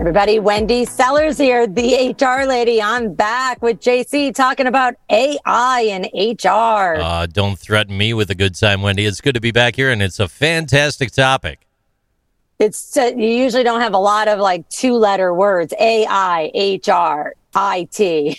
Everybody, Wendy Sellers here, the HR lady. I'm back with JC talking about AI and HR. Uh, don't threaten me with a good time, Wendy. It's good to be back here, and it's a fantastic topic. It's uh, you usually don't have a lot of like two letter words: AI, HR, IT.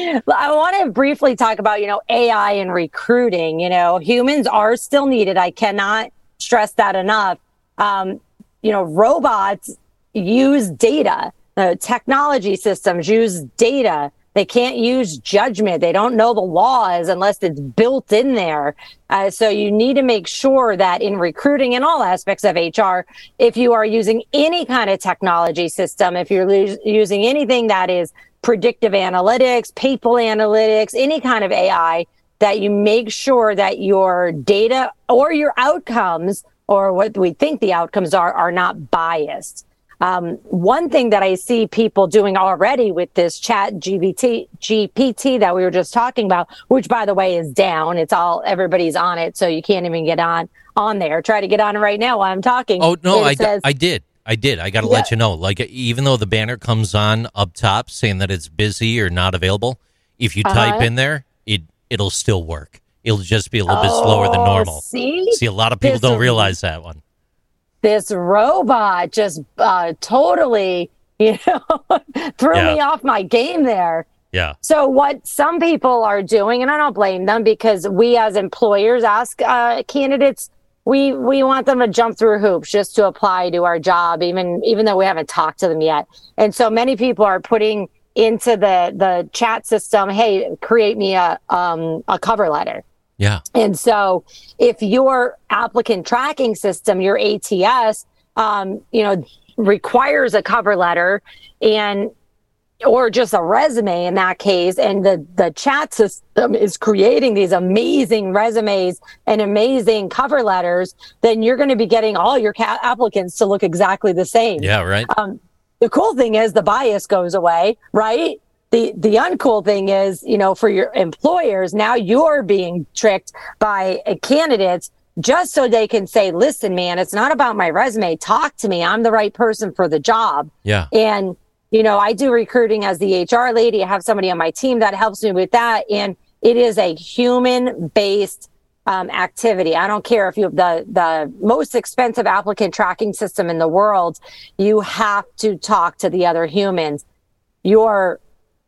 I want to briefly talk about you know AI and recruiting. You know, humans are still needed. I cannot stress that enough. Um, you know, robots use data. Uh, technology systems use data. They can't use judgment. They don't know the laws unless it's built in there. Uh, so you need to make sure that in recruiting in all aspects of HR, if you are using any kind of technology system, if you're lo- using anything that is predictive analytics, people analytics, any kind of AI, that you make sure that your data or your outcomes or what we think the outcomes are are not biased. Um, one thing that I see people doing already with this chat GPT, GPT that we were just talking about, which by the way is down. It's all everybody's on it, so you can't even get on on there. Try to get on right now while I'm talking. Oh no, I, says, I did. I did. I got to yeah. let you know. Like even though the banner comes on up top saying that it's busy or not available, if you uh-huh. type in there, it it'll still work. It'll just be a little oh, bit slower than oh, normal. See, see, a lot of people this, don't realize that one. This robot just uh, totally, you know, threw yeah. me off my game there. Yeah. So what some people are doing, and I don't blame them because we as employers ask uh, candidates, we we want them to jump through hoops just to apply to our job, even even though we haven't talked to them yet. And so many people are putting into the the chat system, hey, create me a um, a cover letter. Yeah. And so if your applicant tracking system, your ATS, um, you know, requires a cover letter and or just a resume in that case and the the chat system is creating these amazing resumes and amazing cover letters then you're going to be getting all your ca- applicants to look exactly the same. Yeah right. Um, the cool thing is the bias goes away right the the uncool thing is, you know, for your employers, now you're being tricked by uh, candidates just so they can say, "Listen, man, it's not about my resume. Talk to me. I'm the right person for the job." Yeah. And you know, I do recruiting as the HR lady. I have somebody on my team that helps me with that, and it is a human based um, activity. I don't care if you have the the most expensive applicant tracking system in the world. You have to talk to the other humans. Your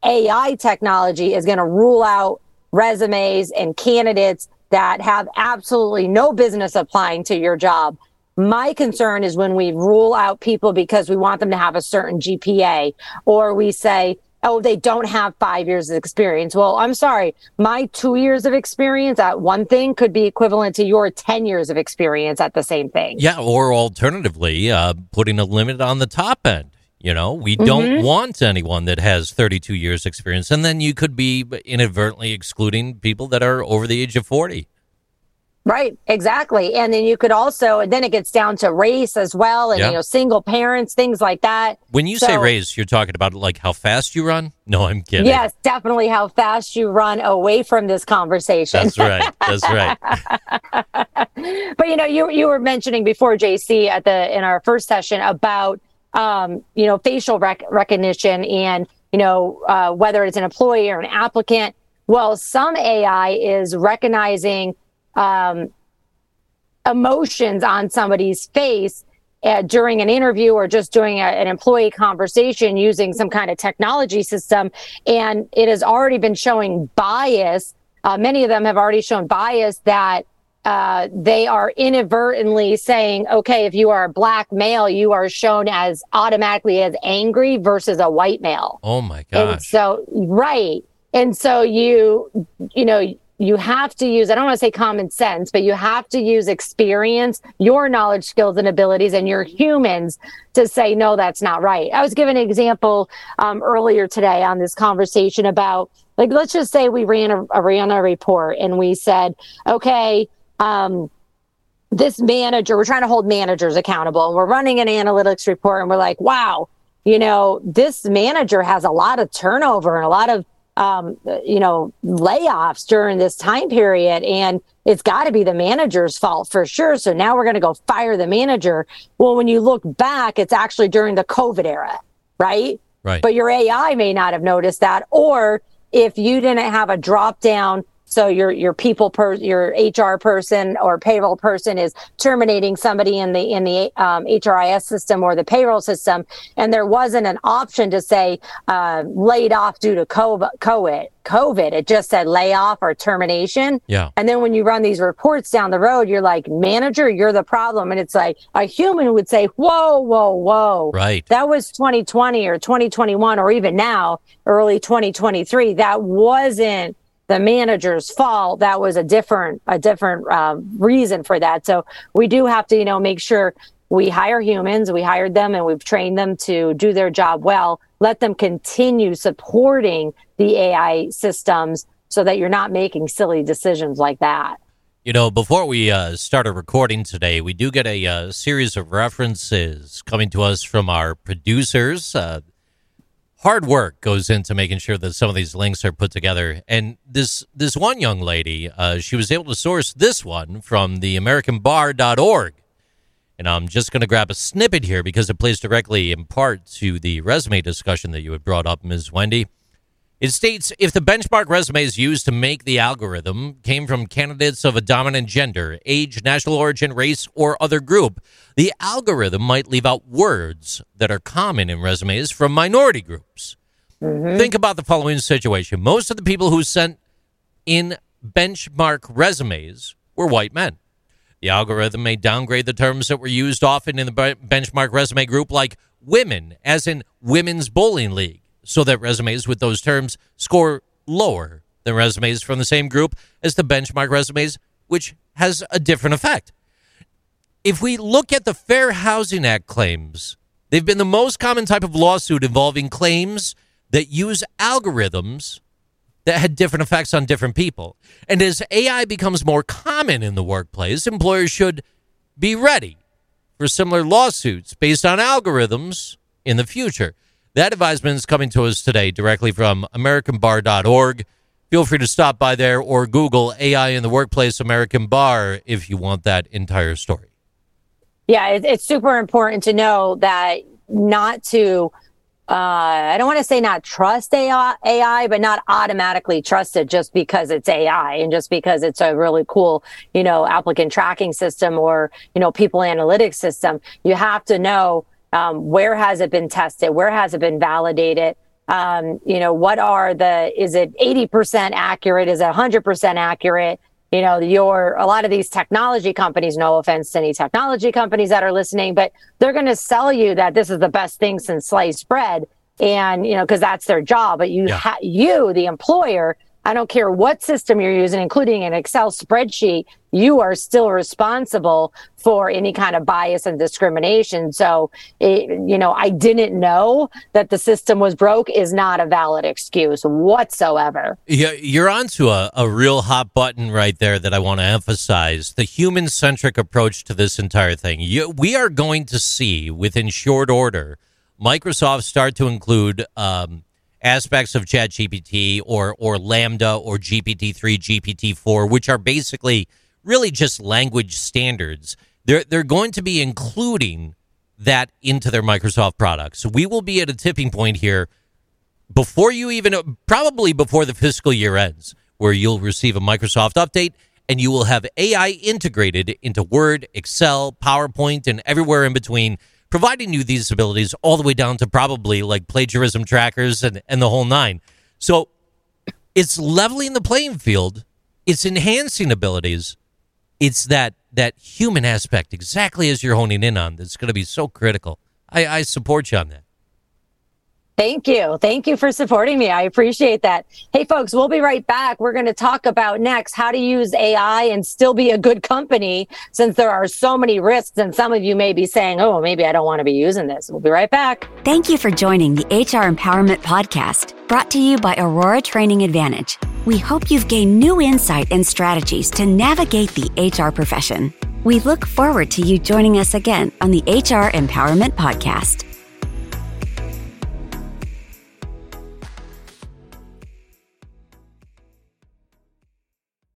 AI technology is going to rule out resumes and candidates that have absolutely no business applying to your job. My concern is when we rule out people because we want them to have a certain GPA or we say, oh, they don't have five years of experience. Well, I'm sorry. My two years of experience at one thing could be equivalent to your 10 years of experience at the same thing. Yeah. Or alternatively, uh, putting a limit on the top end. You know, we mm-hmm. don't want anyone that has 32 years experience. And then you could be inadvertently excluding people that are over the age of 40. Right, exactly. And then you could also, and then it gets down to race as well, and, yeah. you know, single parents, things like that. When you so, say race, you're talking about like how fast you run? No, I'm kidding. Yes, definitely how fast you run away from this conversation. That's right. That's right. but, you know, you, you were mentioning before, JC, at the, in our first session about, um, you know, facial rec- recognition and, you know, uh, whether it's an employee or an applicant. Well, some AI is recognizing um, emotions on somebody's face uh, during an interview or just doing a, an employee conversation using some kind of technology system. And it has already been showing bias. Uh, many of them have already shown bias that uh, they are inadvertently saying, okay, if you are a black male, you are shown as automatically as angry versus a white male. Oh my. And so, right. And so you, you know, you have to use, I don't want to say common sense, but you have to use experience, your knowledge, skills, and abilities, and your humans to say, no, that's not right. I was given an example um, earlier today on this conversation about like let's just say we ran a, a ran a report and we said, okay, um, this manager, we're trying to hold managers accountable, and we're running an analytics report, and we're like, wow, you know, this manager has a lot of turnover and a lot of um, you know, layoffs during this time period. And it's got to be the manager's fault for sure. So now we're going to go fire the manager. Well, when you look back, it's actually during the COVID era, right? Right. But your AI may not have noticed that. Or if you didn't have a drop down so your your people per your HR person or payroll person is terminating somebody in the in the um, HRIS system or the payroll system, and there wasn't an option to say uh, laid off due to COVID. COVID. It just said layoff or termination. Yeah. And then when you run these reports down the road, you're like, manager, you're the problem. And it's like a human would say, whoa, whoa, whoa. Right. That was 2020 or 2021 or even now, early 2023. That wasn't the manager's fault. That was a different a different um, reason for that. So we do have to, you know, make sure we hire humans. We hired them and we've trained them to do their job well. Let them continue supporting the AI systems so that you're not making silly decisions like that. You know, before we uh, started recording today, we do get a uh, series of references coming to us from our producers. Uh, hard work goes into making sure that some of these links are put together. And this this one young lady, uh, she was able to source this one from the AmericanBar.org. And I'm just going to grab a snippet here because it plays directly in part to the resume discussion that you had brought up, Ms. Wendy. It states if the benchmark resumes used to make the algorithm came from candidates of a dominant gender, age, national origin, race, or other group, the algorithm might leave out words that are common in resumes from minority groups. Mm-hmm. Think about the following situation most of the people who sent in benchmark resumes were white men. The algorithm may downgrade the terms that were used often in the benchmark resume group, like women, as in women's bowling league so that resumes with those terms score lower than resumes from the same group as the benchmark resumes, which has a different effect. If we look at the Fair Housing Act claims, they've been the most common type of lawsuit involving claims that use algorithms that had different effects on different people. And as AI becomes more common in the workplace, employers should be ready for similar lawsuits based on algorithms in the future. That advisement is coming to us today directly from AmericanBar.org. Feel free to stop by there or Google AI in the Workplace American Bar if you want that entire story. Yeah, it's super important to know that not to, uh, I don't want to say not trust AI, AI, but not automatically trust it just because it's AI and just because it's a really cool, you know, applicant tracking system or, you know, people analytics system. You have to know um, where has it been tested? Where has it been validated? Um, you know, what are the, is it 80% accurate? Is it 100% accurate? You know, your, a lot of these technology companies, no offense to any technology companies that are listening, but they're going to sell you that this is the best thing since sliced bread. And, you know, cause that's their job. But you, yeah. ha- you, the employer, I don't care what system you're using, including an Excel spreadsheet, you are still responsible for any kind of bias and discrimination. So, it, you know, I didn't know that the system was broke is not a valid excuse whatsoever. Yeah, you're onto a, a real hot button right there that I want to emphasize the human centric approach to this entire thing. You, we are going to see within short order Microsoft start to include um, aspects of ChatGPT or or LaMDA or GPT-3, GPT-4, which are basically really just language standards. They're they're going to be including that into their Microsoft products. We will be at a tipping point here before you even probably before the fiscal year ends where you'll receive a Microsoft update and you will have AI integrated into Word, Excel, PowerPoint and everywhere in between providing you these abilities all the way down to probably like plagiarism trackers and, and the whole nine. So it's leveling the playing field, it's enhancing abilities. It's that that human aspect, exactly as you're honing in on, that's going to be so critical. I, I support you on that. Thank you. Thank you for supporting me. I appreciate that. Hey, folks, we'll be right back. We're going to talk about next how to use AI and still be a good company since there are so many risks. And some of you may be saying, oh, maybe I don't want to be using this. We'll be right back. Thank you for joining the HR Empowerment Podcast, brought to you by Aurora Training Advantage. We hope you've gained new insight and strategies to navigate the HR profession. We look forward to you joining us again on the HR Empowerment Podcast.